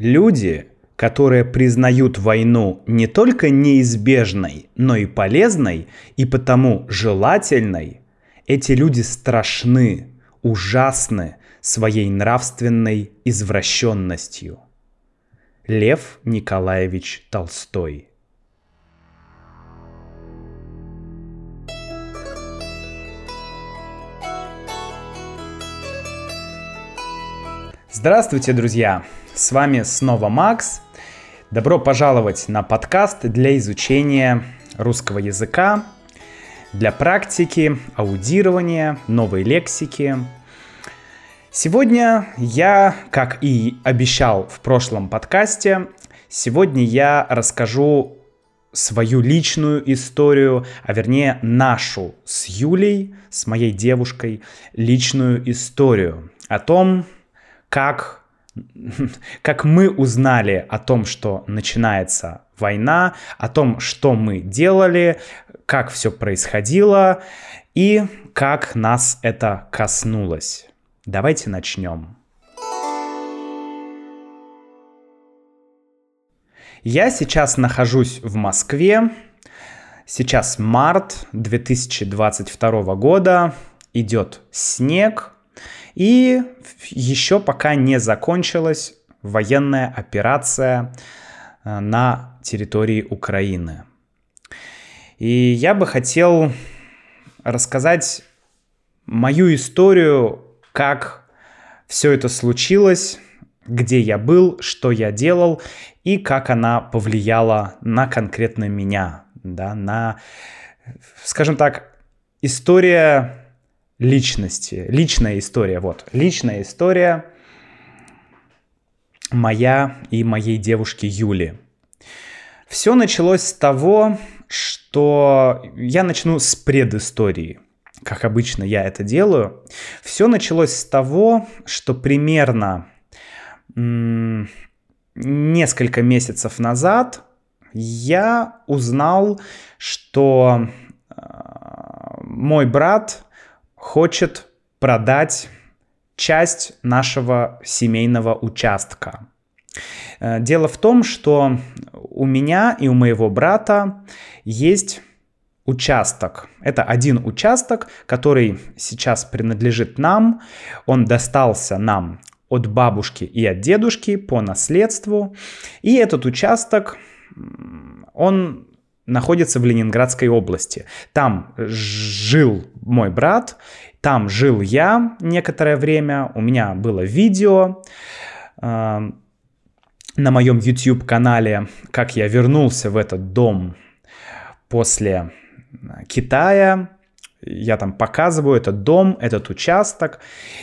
Люди, которые признают войну не только неизбежной, но и полезной, и потому желательной, эти люди страшны, ужасны своей нравственной извращенностью. Лев Николаевич Толстой Здравствуйте, друзья! С вами снова Макс. Добро пожаловать на подкаст для изучения русского языка, для практики, аудирования, новой лексики. Сегодня я, как и обещал в прошлом подкасте, сегодня я расскажу свою личную историю, а вернее нашу с Юлей, с моей девушкой, личную историю о том, как как мы узнали о том, что начинается война, о том, что мы делали, как все происходило и как нас это коснулось. Давайте начнем. Я сейчас нахожусь в Москве. Сейчас март 2022 года. Идет снег. И еще пока не закончилась военная операция э, на территории Украины. И я бы хотел рассказать мою историю, как все это случилось, где я был, что я делал и как она повлияла на конкретно меня, да, на, скажем так, история личности, личная история, вот, личная история моя и моей девушки Юли. Все началось с того, что я начну с предыстории, как обычно я это делаю. Все началось с того, что примерно несколько месяцев назад я узнал, что а, мой брат хочет продать часть нашего семейного участка. Э, дело в том, что у меня и у моего брата есть участок. Это один участок, который сейчас принадлежит нам. Он достался нам от бабушки и от дедушки по наследству. И этот участок, он находится в Ленинградской области. Там жил мой брат, там жил я некоторое время, у меня было видео э, на моем YouTube-канале, как я вернулся в этот дом после Китая. Я там показываю этот дом, этот участок.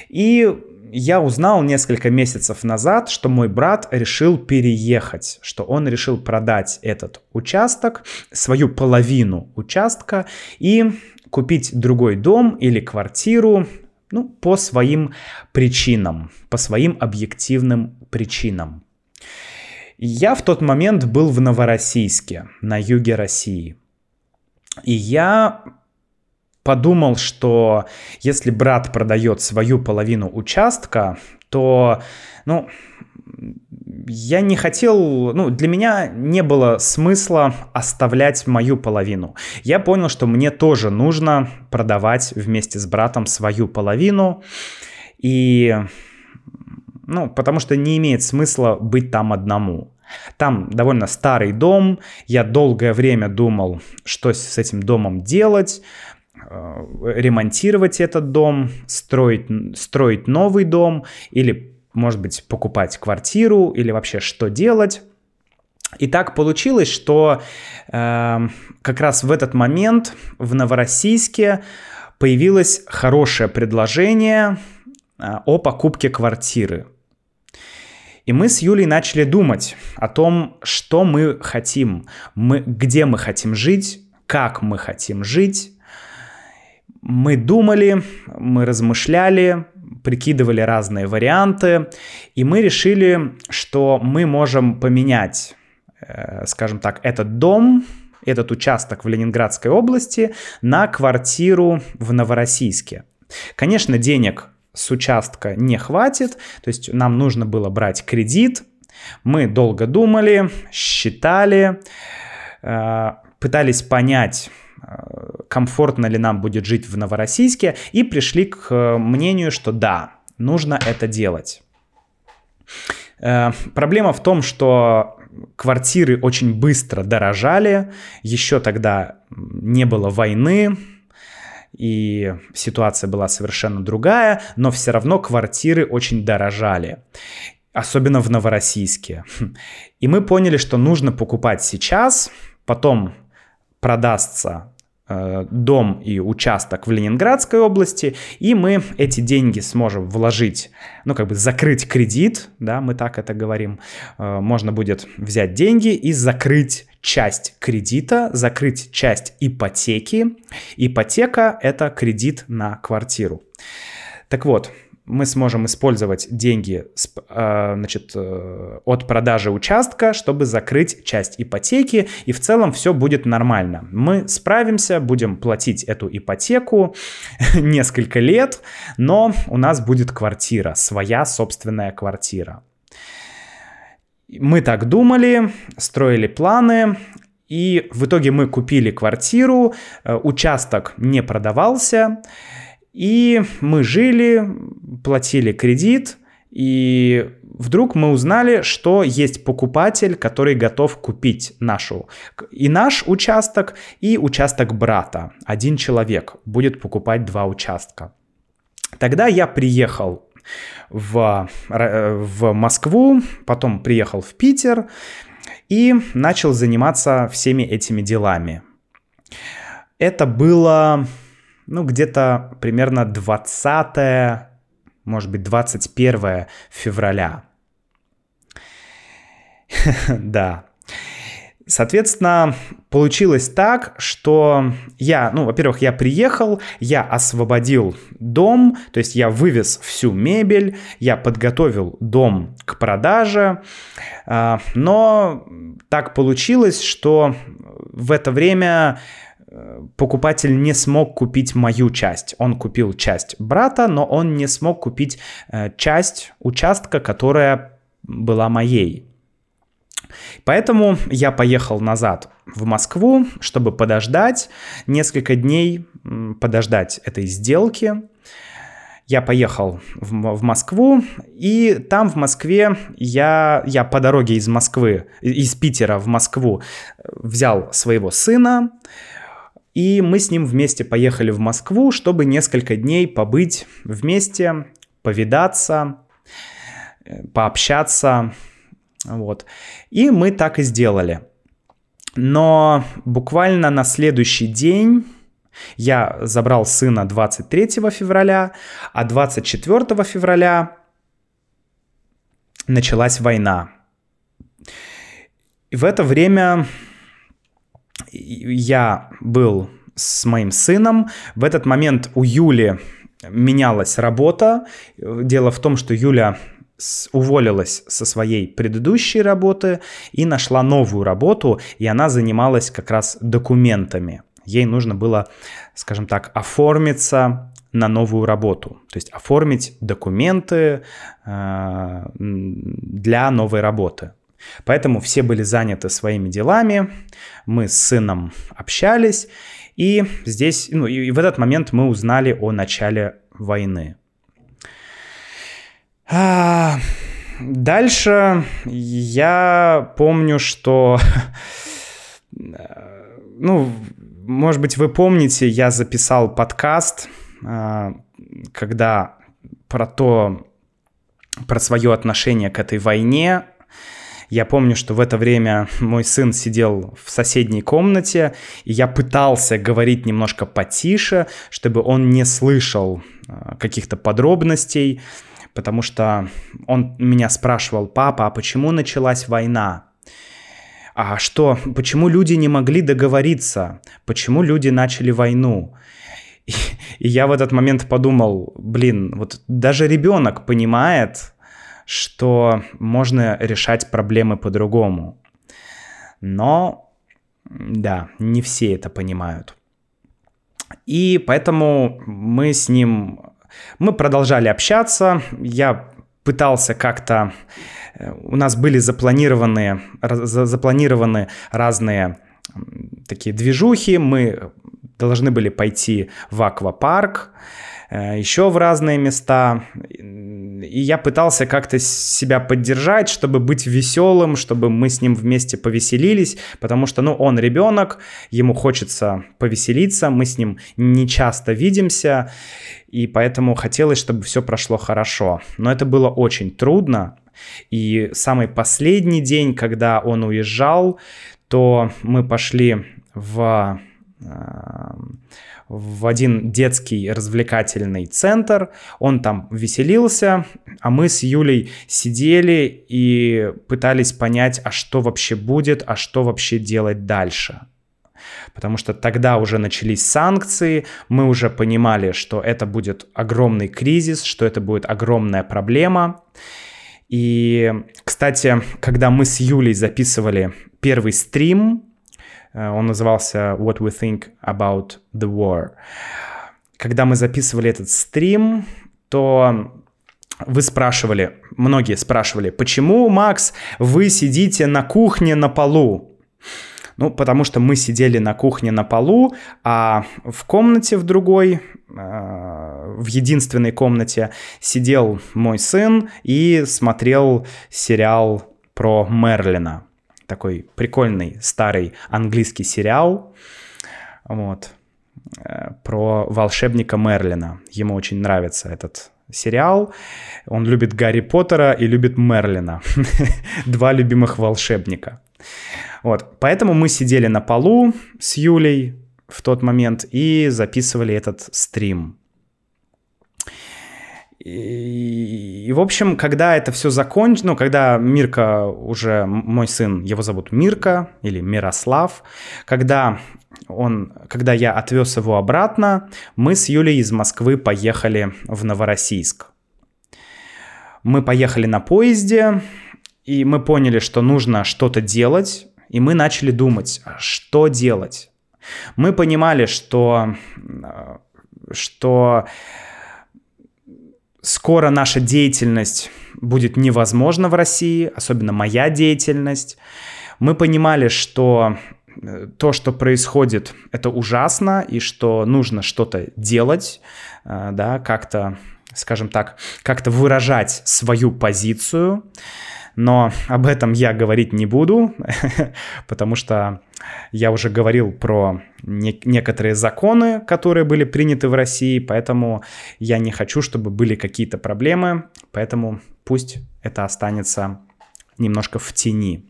И я узнал несколько месяцев назад, что мой брат решил переехать, что он решил продать этот участок, свою половину участка и купить другой дом или квартиру, ну, по своим причинам, по своим объективным причинам. Я в тот момент был в Новороссийске, на юге России. И я подумал, что если брат продает свою половину участка, то, ну, я не хотел, ну, для меня не было смысла оставлять мою половину. Я понял, что мне тоже нужно продавать вместе с братом свою половину. И, ну, потому что не имеет смысла быть там одному. Там довольно старый дом, я долгое время думал, что с этим домом делать, ремонтировать этот дом, строить, строить новый дом или, может быть, покупать квартиру или вообще что делать. И так получилось, что э, как раз в этот момент в Новороссийске появилось хорошее предложение э, о покупке квартиры. И мы с Юлей начали думать о том, что мы хотим, мы, где мы хотим жить, как мы хотим жить, мы думали, мы размышляли, прикидывали разные варианты, и мы решили, что мы можем поменять, э, скажем так, этот дом, этот участок в Ленинградской области на квартиру в Новороссийске. Конечно, денег с участка не хватит, то есть нам нужно было брать кредит, Мы долго думали, считали, э, пытались понять, комфортно ли нам будет жить в Новороссийске, и пришли к мнению, что да, нужно это делать. Проблема в том, что квартиры очень быстро дорожали, еще тогда не было войны, и ситуация была совершенно другая, но все равно квартиры очень дорожали особенно в Новороссийске. И мы поняли, что нужно покупать сейчас, потом продастся Э, дом и участок в Ленинградской области, и мы эти деньги сможем вложить, ну, как бы закрыть кредит, да, мы так это говорим, э, можно будет взять деньги и закрыть часть кредита, закрыть часть ипотеки. Ипотека — это кредит на квартиру. Так вот, мы сможем использовать деньги а, значит, э, от продажи участка, чтобы закрыть часть ипотеки, и в целом все будет нормально. Мы справимся, будем платить эту ипотеку несколько лет, но у нас будет квартира, своя собственная квартира. Мы так думали, строили планы, и в итоге мы купили квартиру, э, участок не продавался, и мы жили, платили кредит, и вдруг мы узнали, что есть покупатель, который готов купить нашу и наш участок, и участок брата. Один человек будет покупать два участка. Тогда я приехал в, в Москву, потом приехал в Питер и начал заниматься всеми этими делами. Это было ну, где-то примерно 20, может быть, 21 февраля. Да. Соответственно, получилось так, что я, ну, во-первых, я приехал, я освободил дом, то есть я вывез всю мебель, я подготовил дом к продаже, а, но так получилось, что в это время покупатель не смог купить мою часть. Он купил часть брата, но он не смог купить э, часть участка, которая была моей. Поэтому я поехал назад в Москву, чтобы подождать несколько дней, подождать этой сделки. Я поехал в, в Москву, и там в Москве я, я по дороге из Москвы, из Питера в Москву взял своего сына, и мы с ним вместе поехали в Москву, чтобы несколько дней побыть вместе, повидаться, э, пообщаться. Вот. И мы так и сделали. Но буквально на следующий день я забрал сына 23 февраля, а 24 февраля началась война. И в это время я был с моим сыном. В этот момент у Юли менялась работа. Дело в том, что Юля уволилась со своей предыдущей работы и нашла новую работу, и она занималась как раз документами. Ей нужно было, скажем так, оформиться на новую работу, то есть оформить документы э, для новой работы. Поэтому все были заняты своими делами, мы с сыном общались, и здесь, ну, и в этот момент мы узнали о начале войны. А, дальше я помню, что, ну, может быть, вы помните, я записал подкаст, а, когда про то, про свое отношение к этой войне, я помню, что в это время мой сын сидел в соседней комнате, и я пытался говорить немножко потише, чтобы он не слышал а, каких-то подробностей, потому что он меня спрашивал, папа, а почему началась война? А что, почему люди не могли договориться? Почему люди начали войну? И я в этот момент подумал, блин, вот даже ребенок понимает, что можно решать проблемы по-другому. Но, да, не все это понимают. И поэтому мы с ним, мы продолжали общаться, я пытался как-то... У нас были запланированы, запланированы разные такие движухи, мы должны были пойти в аквапарк, Э, еще в разные места. И я пытался как-то себя поддержать, чтобы быть веселым, чтобы мы с ним вместе повеселились, потому что, ну, он ребенок, ему хочется повеселиться, мы с ним не часто видимся, и поэтому хотелось, чтобы все прошло хорошо. Но это было очень трудно, и самый последний день, когда он уезжал, то мы пошли в э, в один детский развлекательный центр. Он там веселился, а мы с Юлей сидели и пытались понять, а что вообще будет, а что вообще делать дальше. Потому что тогда уже начались санкции, мы уже понимали, что это будет огромный кризис, что это будет огромная проблема. И, кстати, когда мы с Юлей записывали первый стрим, он назывался What We Think About the War. Когда мы записывали этот стрим, то вы спрашивали, многие спрашивали, почему, Макс, вы сидите на кухне на полу? Ну, потому что мы сидели на кухне на полу, а в комнате в другой, э, в единственной комнате сидел мой сын и смотрел сериал про Мерлина такой прикольный старый английский сериал вот, э, про волшебника Мерлина. Ему очень нравится этот сериал. Он любит Гарри Поттера и любит Мерлина. Два любимых волшебника. Вот, поэтому мы сидели на полу с Юлей в тот момент и записывали этот стрим. И, и, в общем, когда это все закончено, ну, когда Мирка уже, мой сын, его зовут Мирка или Мирослав, когда он, когда я отвез его обратно, мы с Юлей из Москвы поехали в Новороссийск. Мы поехали на поезде, и мы поняли, что нужно что-то делать, и мы начали думать, что делать. Мы понимали, что, что скоро наша деятельность будет невозможна в России, особенно моя деятельность. Мы понимали, что э, то, что происходит, это ужасно, и что нужно что-то делать, э, да, как-то, скажем так, как-то выражать свою позицию. Но об этом я говорить не буду, потому что я уже говорил про не- некоторые законы, которые были приняты в России, поэтому я не хочу, чтобы были какие-то проблемы, поэтому пусть это останется немножко в тени.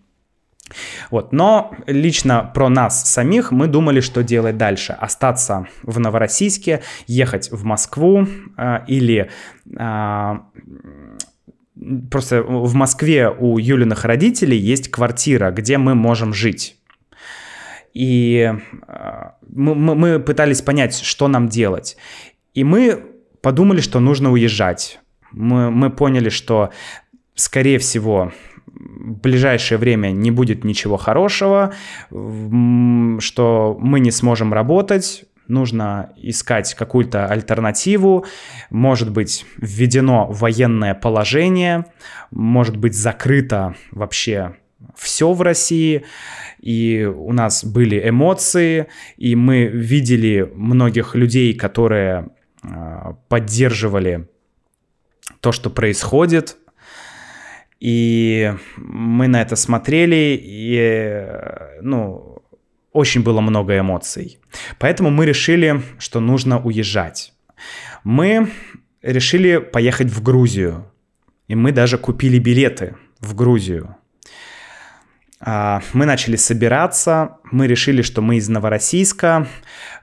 Вот. Но лично про нас самих мы думали, что делать дальше. Остаться в Новороссийске, ехать в Москву э, или э, просто в Москве у Юлиных родителей есть квартира, где мы можем жить. И а, мы, мы пытались понять, что нам делать. И мы подумали, что нужно уезжать. Мы, мы поняли, что, скорее всего, в ближайшее время не будет ничего хорошего, что мы не сможем работать, нужно искать какую-то альтернативу, может быть введено военное положение, может быть закрыто вообще все в России, и у нас были эмоции, и мы видели многих людей, которые э, поддерживали то, что происходит, и мы на это смотрели, и, ну, очень было много эмоций. Поэтому мы решили, что нужно уезжать. Мы решили поехать в Грузию. И мы даже купили билеты в Грузию. А, мы начали собираться, мы решили, что мы из Новороссийска,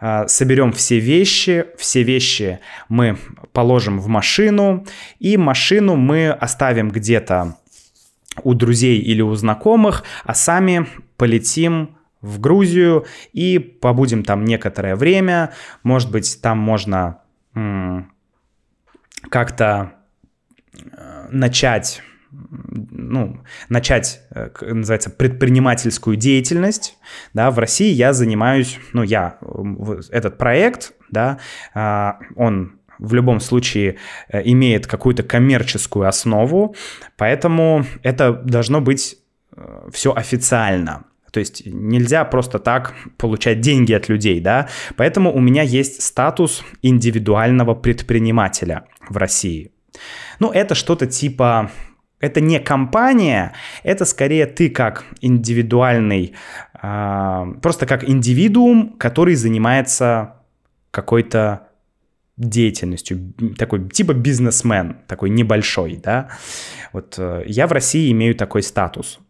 а, соберем все вещи, все вещи мы положим в машину, и машину мы оставим где-то у друзей или у знакомых, а сами полетим в Грузию и побудем там некоторое время. Может быть, там можно как-то э, начать ну, начать, э, называется, предпринимательскую деятельность, да, в России я занимаюсь, ну, я, этот проект, да, а, он в любом случае э, имеет какую-то коммерческую основу, поэтому это должно быть э, все официально. То есть нельзя просто так получать деньги от людей, да. Поэтому у меня есть статус индивидуального предпринимателя в России. Ну, это что-то типа это не компания, это скорее ты как индивидуальный, э, просто как индивидуум, который занимается какой-то деятельностью, такой типа бизнесмен, такой небольшой, да. Вот э, я в России имею такой статус.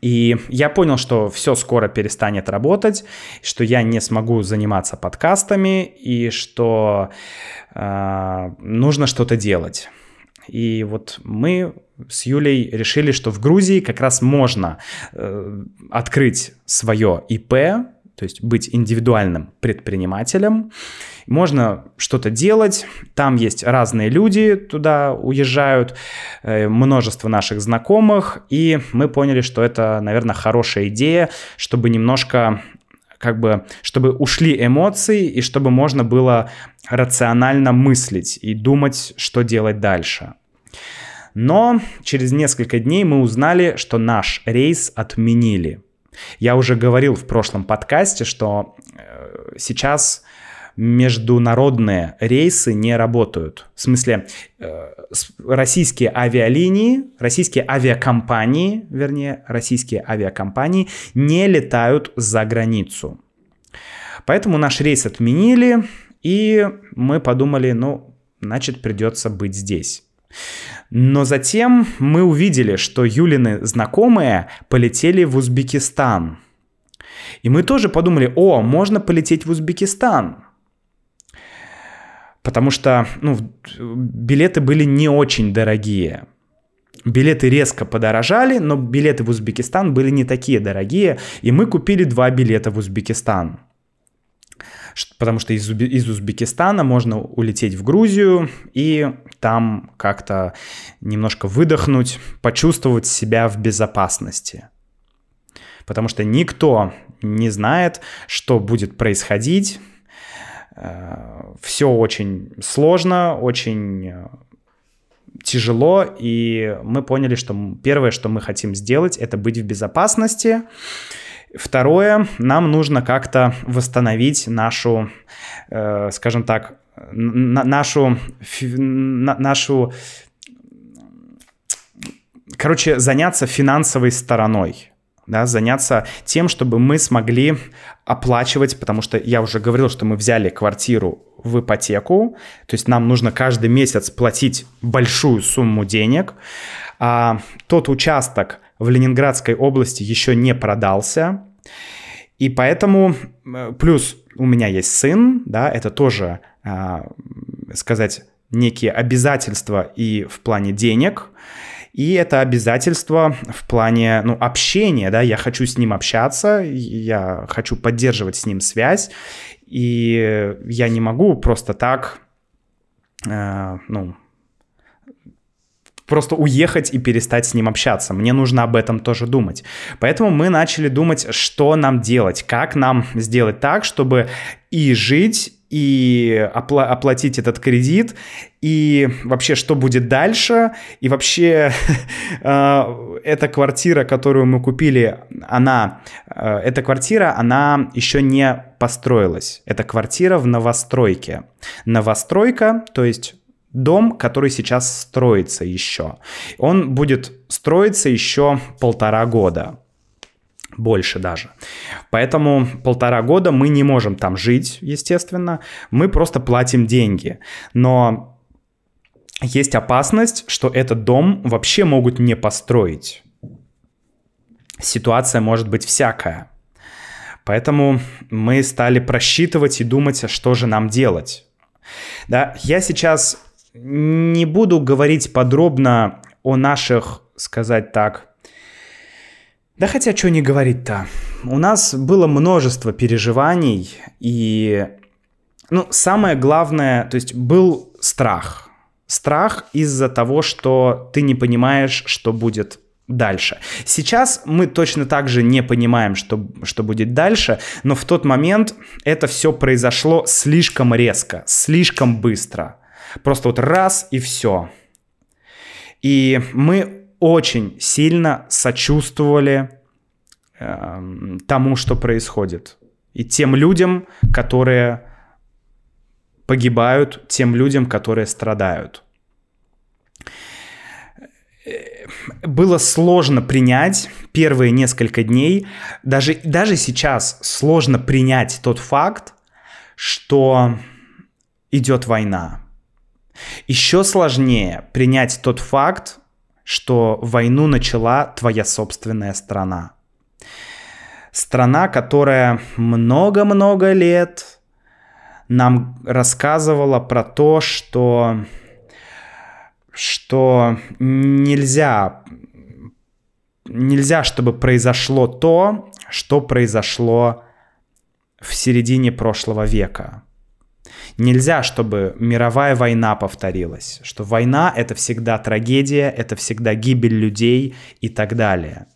И я понял, что все скоро перестанет работать, что я не смогу заниматься подкастами и что э, нужно что-то делать. И вот мы с Юлей решили, что в Грузии как раз можно э, открыть свое ИП, то есть быть индивидуальным предпринимателем. Можно что-то делать, там есть разные люди, туда уезжают, э, множество наших знакомых, и мы поняли, что это, наверное, хорошая идея, чтобы немножко как бы, чтобы ушли эмоции и чтобы можно было рационально мыслить и думать, что делать дальше. Но через несколько дней мы узнали, что наш рейс отменили – я уже говорил в прошлом подкасте, что э, сейчас международные рейсы не работают. В смысле, э, российские авиалинии, российские авиакомпании, вернее, российские авиакомпании не летают за границу. Поэтому наш рейс отменили, и мы подумали, ну, значит, придется быть здесь. Но затем мы увидели, что Юлины знакомые полетели в Узбекистан. И мы тоже подумали, о, можно полететь в Узбекистан. Потому что ну, билеты были не очень дорогие. Билеты резко подорожали, но билеты в Узбекистан были не такие дорогие. И мы купили два билета в Узбекистан потому что из, из Узбекистана можно улететь в Грузию и там как-то немножко выдохнуть, почувствовать себя в безопасности. Потому что никто не знает, что будет происходить. Э, Все очень сложно, очень э, тяжело, и мы поняли, что первое, что мы хотим сделать, это быть в безопасности. Второе, нам нужно как-то восстановить нашу, э, скажем так, на, нашу, на, нашу, короче, заняться финансовой стороной да, заняться тем, чтобы мы смогли оплачивать, потому что я уже говорил, что мы взяли квартиру в ипотеку, то есть нам нужно каждый месяц платить большую сумму денег, а тот участок в Ленинградской области еще не продался. И поэтому, плюс у меня есть сын, да, это тоже, а, сказать, некие обязательства и в плане денег, и это обязательство в плане ну, общения, да, я хочу с ним общаться, я хочу поддерживать с ним связь, и я не могу просто так, э, ну, просто уехать и перестать с ним общаться. Мне нужно об этом тоже думать. Поэтому мы начали думать, что нам делать, как нам сделать так, чтобы и жить, и опла- оплатить этот кредит, и вообще, что будет дальше, и вообще э, эта квартира, которую мы купили, она, э, эта квартира, она еще не построилась. Это квартира в новостройке. Новостройка, то есть дом, который сейчас строится еще. Он будет строиться еще полтора года. Больше даже. Поэтому полтора года мы не можем там жить, естественно. Мы просто платим деньги. Но есть опасность, что этот дом вообще могут не построить. Ситуация может быть всякая. Поэтому мы стали просчитывать и думать, что же нам делать. Да, я сейчас не буду говорить подробно о наших, сказать так, да хотя что не говорить-то. У нас было множество переживаний, и ну, самое главное, то есть был страх. Страх из-за того, что ты не понимаешь, что будет дальше. Сейчас мы точно так же не понимаем, что, что будет дальше, но в тот момент это все произошло слишком резко, слишком быстро. Просто вот раз и все. И мы очень сильно сочувствовали э, тому, что происходит. И тем людям, которые погибают, тем людям, которые страдают. Было сложно принять первые несколько дней, даже, даже сейчас сложно принять тот факт, что идет война. Еще сложнее принять тот факт, что войну начала твоя собственная страна. Страна, которая много-много лет нам рассказывала про то, что, что нельзя, нельзя, чтобы произошло то, что произошло в середине прошлого века. Нельзя, чтобы мировая война повторилась, что война — это всегда трагедия, это всегда гибель людей и так далее.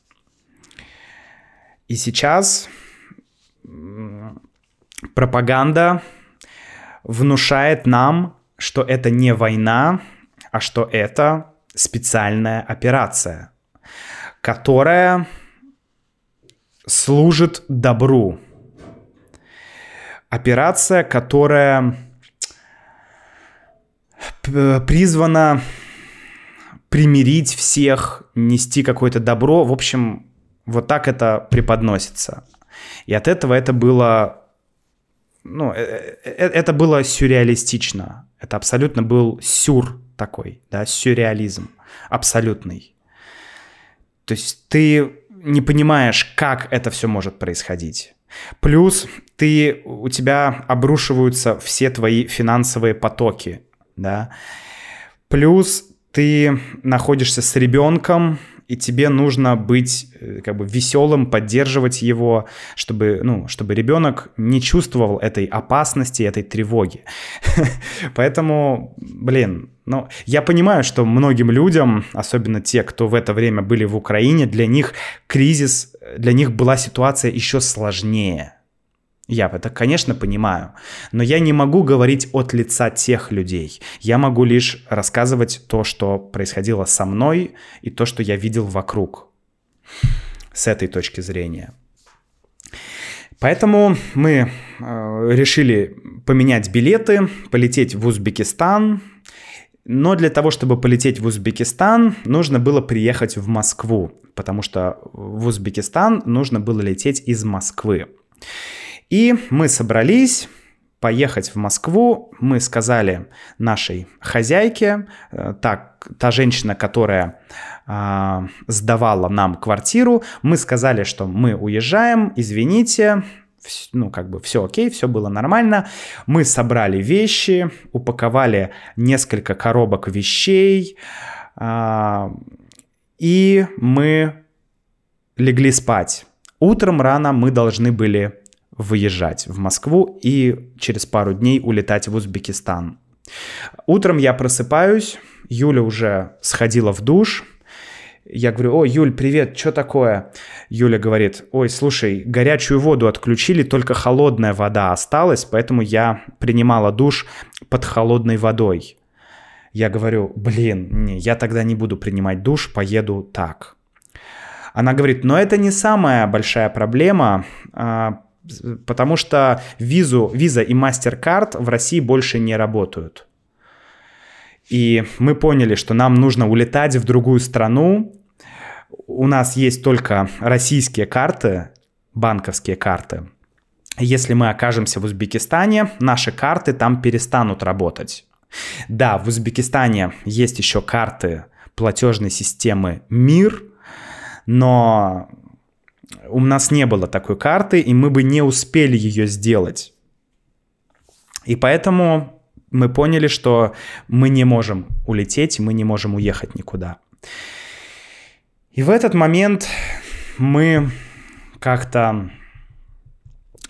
И сейчас пропаганда внушает нам, что это не война, а что это специальная операция, которая служит добру. Операция, которая призвана примирить всех, нести какое-то добро. В общем, вот так это преподносится. И от этого это было... Ну, э, э, э, это было сюрреалистично. Это абсолютно был сюр такой, да, сюрреализм абсолютный. То есть ты не понимаешь, как это все может происходить. Плюс ты, у тебя обрушиваются все твои финансовые потоки, да. Плюс ты находишься с ребенком, и тебе нужно быть э, как бы веселым, поддерживать его, чтобы, ну, чтобы ребенок не чувствовал этой опасности, этой тревоги. Поэтому, блин, ну, я понимаю, что многим людям, особенно те, кто в это время были в Украине, для них кризис, для них была ситуация еще сложнее. Я это, конечно, понимаю, но я не могу говорить от лица тех людей. Я могу лишь рассказывать то, что происходило со мной и то, что я видел вокруг с этой точки зрения. Поэтому мы э, решили поменять билеты, полететь в Узбекистан. Но для того, чтобы полететь в Узбекистан, нужно было приехать в Москву, потому что в Узбекистан нужно было лететь из Москвы. И мы собрались поехать в Москву. Мы сказали нашей хозяйке, э, так, та женщина, которая э, сдавала нам квартиру, мы сказали, что мы уезжаем, извините, ну, как бы все окей, все было нормально. Мы собрали вещи, упаковали несколько коробок вещей, э, и мы легли спать. Утром рано мы должны были выезжать в Москву и через пару дней улетать в Узбекистан. Утром я просыпаюсь, Юля уже сходила в душ. Я говорю, о, Юль, привет, что такое? Юля говорит, ой, слушай, горячую воду отключили, только холодная вода осталась, поэтому я принимала душ под холодной водой. Я говорю, блин, не, я тогда не буду принимать душ, поеду так. Она говорит, но это не самая большая проблема, а, потому что визу, виза и MasterCard в России больше не работают. И мы поняли, что нам нужно улетать в другую страну. У нас есть только российские карты, банковские карты. Если мы окажемся в Узбекистане, наши карты там перестанут работать. Да, в Узбекистане есть еще карты платежной системы МИР, но у нас не было такой карты, и мы бы не успели ее сделать. И поэтому мы поняли, что мы не можем улететь, мы не можем уехать никуда. И в этот момент мы как-то...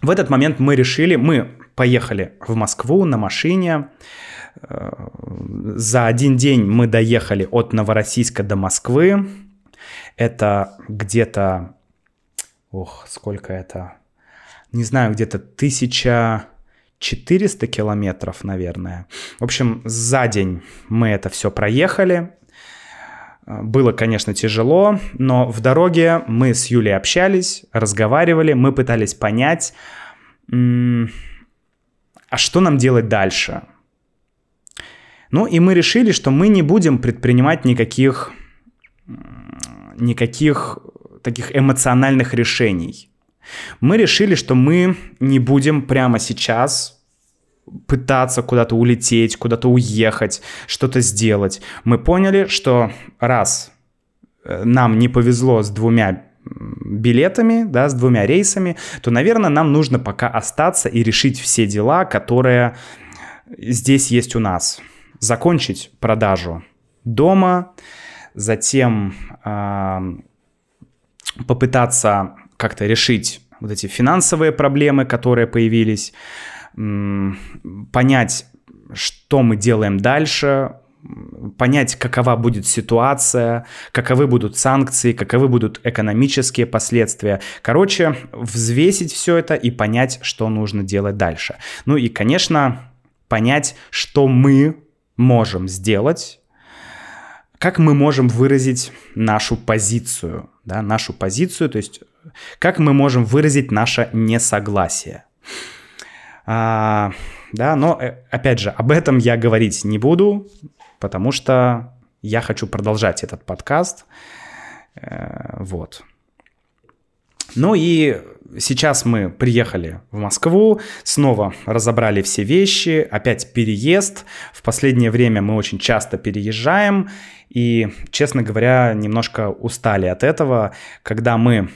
В этот момент мы решили, мы поехали в Москву на машине. За один день мы доехали от Новороссийска до Москвы. Это где-то... Ох, сколько это? Не знаю, где-то тысяча... 400 километров, наверное. В общем, за день мы это все проехали. Было, конечно, тяжело, но в дороге мы с Юлей общались, разговаривали, мы пытались понять, а что нам делать дальше. Ну и мы решили, что мы не будем предпринимать никаких, никаких таких эмоциональных решений. Мы решили, что мы не будем прямо сейчас пытаться куда-то улететь, куда-то уехать, что-то сделать. Мы поняли, что раз э, нам не повезло с двумя билетами, да, с двумя рейсами, то, наверное, нам нужно пока остаться и решить все дела, которые здесь есть у нас. Закончить продажу дома, затем э, попытаться как-то решить вот эти финансовые проблемы, которые появились, понять, что мы делаем дальше, понять, какова будет ситуация, каковы будут санкции, каковы будут экономические последствия. Короче, взвесить все это и понять, что нужно делать дальше. Ну и, конечно, понять, что мы можем сделать, как мы можем выразить нашу позицию, да, нашу позицию, то есть как мы можем выразить наше несогласие. А, да, но э, опять же, об этом я говорить не буду, потому что я хочу продолжать этот подкаст. Э, вот. Ну и сейчас мы приехали в Москву, снова разобрали все вещи, опять переезд. В последнее время мы очень часто переезжаем и, честно говоря, немножко устали от этого. Когда мы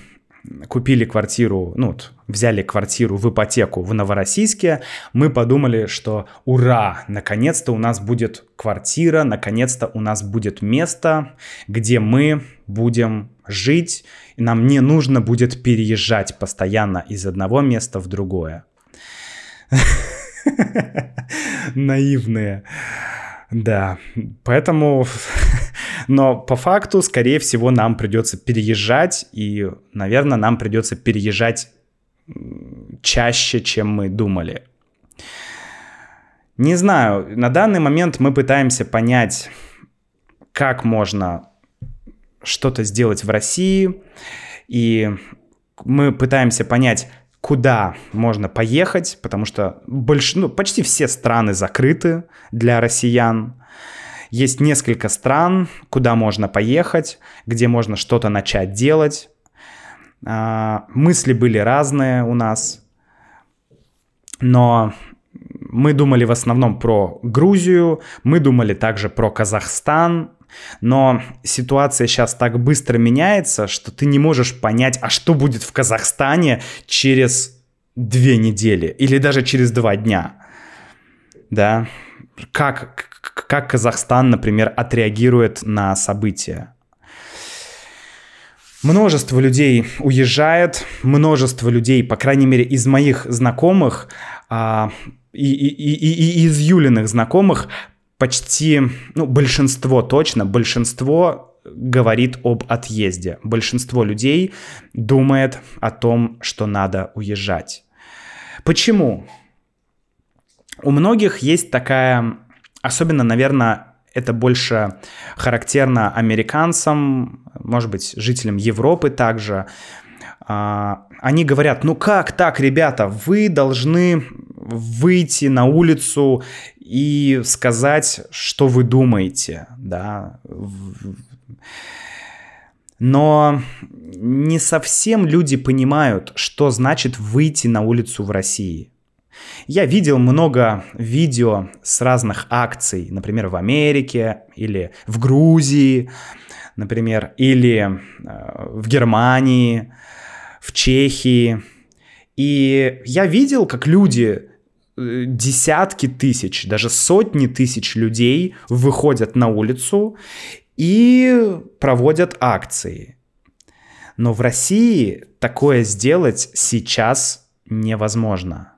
купили квартиру, ну, вот, взяли квартиру в ипотеку в Новороссийске, мы подумали, что ура, наконец-то у нас будет квартира, наконец-то у нас будет место, где мы будем жить, и нам не нужно будет переезжать постоянно из одного места в другое. Наивные. Да, поэтому но по факту, скорее всего, нам придется переезжать, и, наверное, нам придется переезжать чаще, чем мы думали. Не знаю, на данный момент мы пытаемся понять, как можно что-то сделать в России, и мы пытаемся понять, куда можно поехать, потому что больш... ну, почти все страны закрыты для россиян. Есть несколько стран, куда можно поехать, где можно что-то начать делать. А, мысли были разные у нас, но мы думали в основном про Грузию, мы думали также про Казахстан, но ситуация сейчас так быстро меняется, что ты не можешь понять, а что будет в Казахстане через две недели или даже через два дня. Да, как, как Казахстан, например, отреагирует на события. Множество людей уезжает, множество людей, по крайней мере, из моих знакомых а, и, и, и, и из Юлиных знакомых, почти, ну, большинство точно, большинство говорит об отъезде. Большинство людей думает о том, что надо уезжать. Почему? У многих есть такая Особенно, наверное, это больше характерно американцам, может быть, жителям Европы также. А, они говорят, ну как так, ребята, вы должны выйти на улицу и сказать, что вы думаете, да. Но не совсем люди понимают, что значит выйти на улицу в России. Я видел много видео с разных акций, например, в Америке или в Грузии, например, или э, в Германии, в Чехии. И я видел, как люди, десятки тысяч, даже сотни тысяч людей выходят на улицу и проводят акции. Но в России такое сделать сейчас невозможно.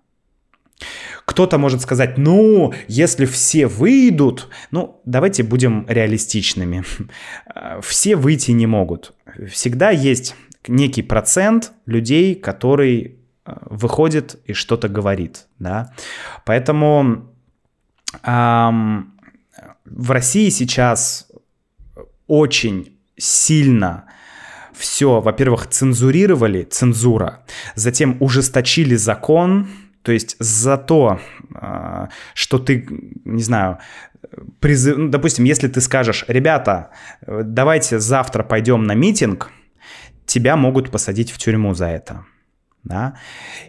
Кто-то может сказать, ну, если все выйдут, ну, давайте будем реалистичными. Все выйти не могут. Всегда есть некий процент людей, который э, выходит и что-то говорит, да. Поэтому эм, в России сейчас очень сильно все, во-первых, цензурировали, цензура, затем ужесточили закон, то есть за то, а, что ты, не знаю, призыв... ну, допустим, если ты скажешь, ребята, давайте завтра пойдем на митинг, тебя могут посадить в тюрьму за это. Да?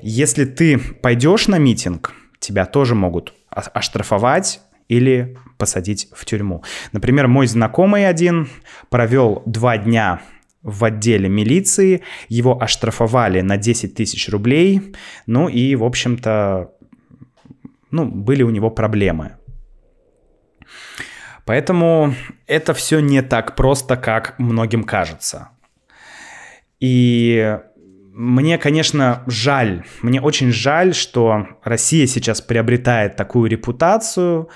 Если ты пойдешь на митинг, тебя тоже могут оштрафовать или посадить в тюрьму. Например, мой знакомый один провел два дня в отделе милиции, его оштрафовали на 10 тысяч рублей, ну и, в общем-то, ну, были у него проблемы. Поэтому это все не так просто, как многим кажется. И мне, конечно, жаль, мне очень жаль, что Россия сейчас приобретает такую репутацию,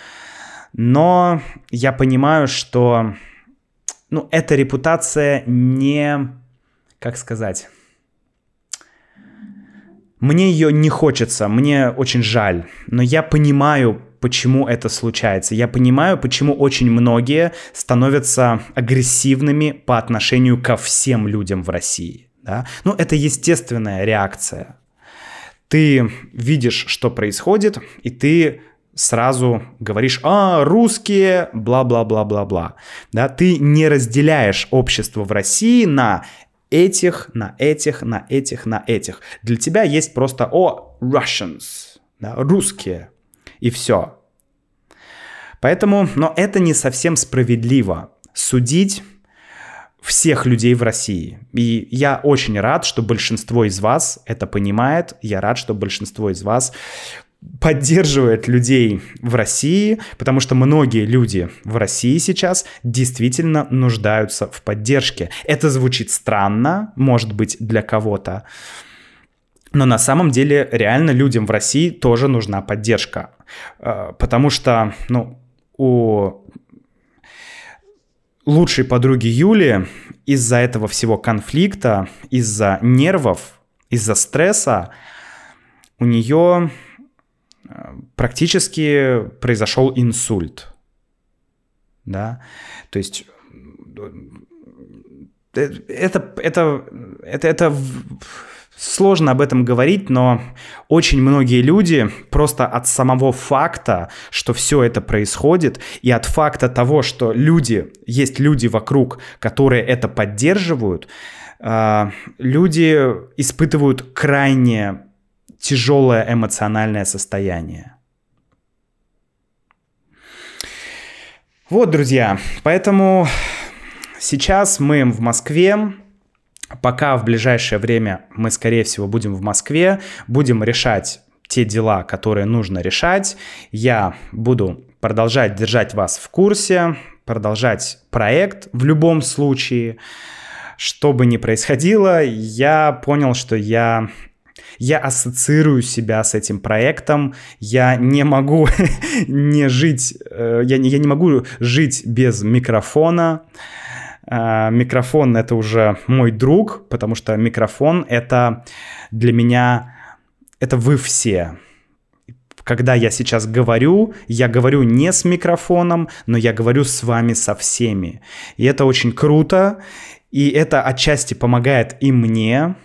но я понимаю, что ну, эта репутация не, как сказать, мне ее не хочется, мне очень жаль, но я понимаю, почему это случается. Я понимаю, почему очень многие становятся агрессивными по отношению ко всем людям в России. Да? Ну, это естественная реакция. Ты видишь, что происходит, и ты сразу говоришь, а, русские, бла-бла-бла-бла-бла. Да, ты не разделяешь общество в России на этих, на этих, на этих, на этих. Для тебя есть просто, о, Russians, да, русские, и все. Поэтому, но это не совсем справедливо. Судить всех людей в России. И я очень рад, что большинство из вас это понимает. Я рад, что большинство из вас поддерживает людей в России, потому что многие люди в России сейчас действительно нуждаются в поддержке. Это звучит странно, может быть, для кого-то, но на самом деле реально людям в России тоже нужна поддержка, э, потому что, ну, у лучшей подруги Юли из-за этого всего конфликта, из-за нервов, из-за стресса у нее практически произошел инсульт. Да, то есть э, это, это, это, это сложно об этом говорить, но очень многие люди просто от самого факта, что все это происходит, и от факта того, что люди, есть люди вокруг, которые это поддерживают, э, люди испытывают крайне тяжелое эмоциональное состояние. Вот, друзья, поэтому сейчас мы в Москве, пока в ближайшее время мы, скорее всего, будем в Москве, будем решать те дела, которые нужно решать. Я буду продолжать держать вас в курсе, продолжать проект в любом случае. Что бы ни происходило, я понял, что я я ассоциирую себя с этим проектом, я не могу не жить, э, я, не, я не могу жить без микрофона. Э, микрофон это уже мой друг, потому что микрофон это для меня, это вы все. Когда я сейчас говорю, я говорю не с микрофоном, но я говорю с вами со всеми. И это очень круто, и это отчасти помогает и мне,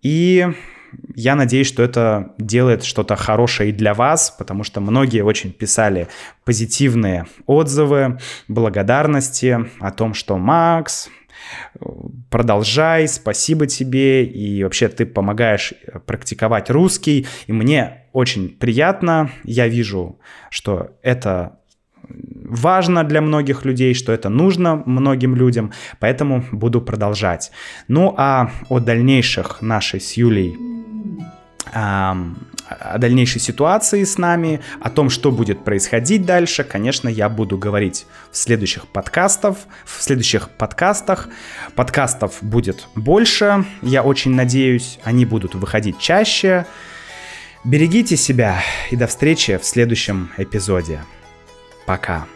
и я надеюсь, что это делает что-то хорошее и для вас, потому что многие очень писали позитивные отзывы, благодарности о том, что Макс, продолжай, спасибо тебе, и вообще ты помогаешь практиковать русский, и мне очень приятно, я вижу, что это важно для многих людей, что это нужно многим людям, поэтому буду продолжать. Ну а о дальнейших нашей с Юлей о дальнейшей ситуации с нами, о том, что будет происходить дальше, конечно, я буду говорить в следующих подкастах. В следующих подкастах подкастов будет больше, я очень надеюсь, они будут выходить чаще. Берегите себя и до встречи в следующем эпизоде. Пока.